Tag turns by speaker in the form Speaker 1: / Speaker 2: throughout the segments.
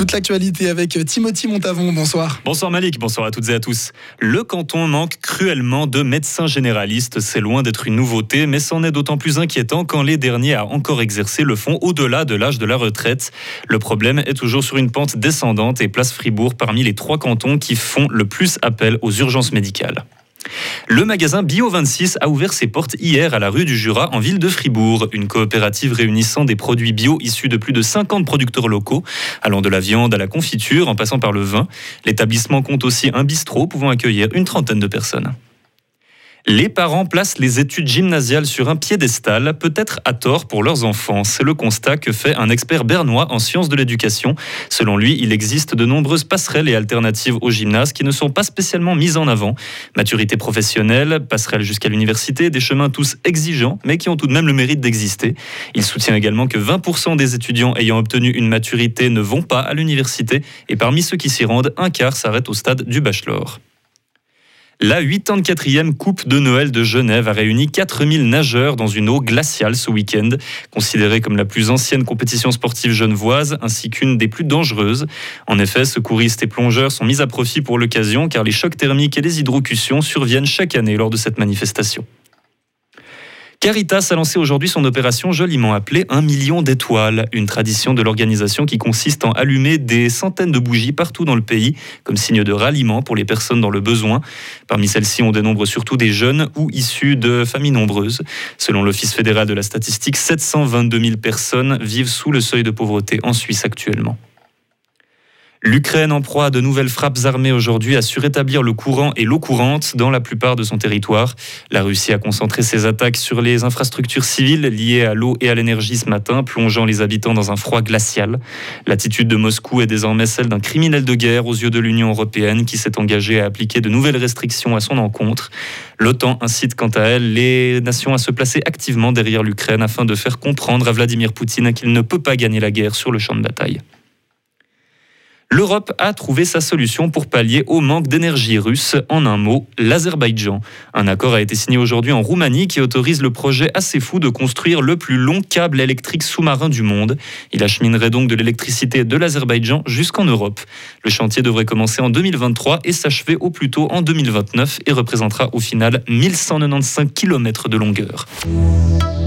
Speaker 1: Toute l'actualité avec Timothy Montavon. Bonsoir.
Speaker 2: Bonsoir Malik, bonsoir à toutes et à tous. Le canton manque cruellement de médecins généralistes. C'est loin d'être une nouveauté, mais c'en est d'autant plus inquiétant quand les derniers à encore exercer le font au-delà de l'âge de la retraite. Le problème est toujours sur une pente descendante et place Fribourg parmi les trois cantons qui font le plus appel aux urgences médicales. Le magasin Bio26 a ouvert ses portes hier à la rue du Jura en ville de Fribourg, une coopérative réunissant des produits bio issus de plus de 50 producteurs locaux, allant de la viande à la confiture en passant par le vin. L'établissement compte aussi un bistrot pouvant accueillir une trentaine de personnes. Les parents placent les études gymnasiales sur un piédestal, peut-être à tort pour leurs enfants. C'est le constat que fait un expert bernois en sciences de l'éducation. Selon lui, il existe de nombreuses passerelles et alternatives au gymnase qui ne sont pas spécialement mises en avant. Maturité professionnelle, passerelle jusqu'à l'université, des chemins tous exigeants, mais qui ont tout de même le mérite d'exister. Il soutient également que 20% des étudiants ayant obtenu une maturité ne vont pas à l'université, et parmi ceux qui s'y rendent, un quart s'arrête au stade du bachelor. La 84e Coupe de Noël de Genève a réuni 4000 nageurs dans une eau glaciale ce week-end, considérée comme la plus ancienne compétition sportive genevoise ainsi qu'une des plus dangereuses. En effet, secouristes et plongeurs sont mis à profit pour l'occasion car les chocs thermiques et les hydrocutions surviennent chaque année lors de cette manifestation. Caritas a lancé aujourd'hui son opération joliment appelée Un million d'étoiles, une tradition de l'organisation qui consiste en allumer des centaines de bougies partout dans le pays comme signe de ralliement pour les personnes dans le besoin. Parmi celles-ci, on dénombre surtout des jeunes ou issus de familles nombreuses. Selon l'Office fédéral de la statistique, 722 000 personnes vivent sous le seuil de pauvreté en Suisse actuellement. L'Ukraine en proie à de nouvelles frappes armées aujourd'hui a su rétablir le courant et l'eau courante dans la plupart de son territoire. La Russie a concentré ses attaques sur les infrastructures civiles liées à l'eau et à l'énergie ce matin, plongeant les habitants dans un froid glacial. L'attitude de Moscou est désormais celle d'un criminel de guerre aux yeux de l'Union européenne qui s'est engagé à appliquer de nouvelles restrictions à son encontre. L'OTAN incite quant à elle les nations à se placer activement derrière l'Ukraine afin de faire comprendre à Vladimir Poutine qu'il ne peut pas gagner la guerre sur le champ de bataille. L'Europe a trouvé sa solution pour pallier au manque d'énergie russe, en un mot, l'Azerbaïdjan. Un accord a été signé aujourd'hui en Roumanie qui autorise le projet assez fou de construire le plus long câble électrique sous-marin du monde. Il acheminerait donc de l'électricité de l'Azerbaïdjan jusqu'en Europe. Le chantier devrait commencer en 2023 et s'achever au plus tôt en 2029 et représentera au final 1195 km de longueur.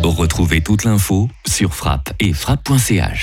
Speaker 3: Retrouvez toute l'info sur frappe et frappe.ch.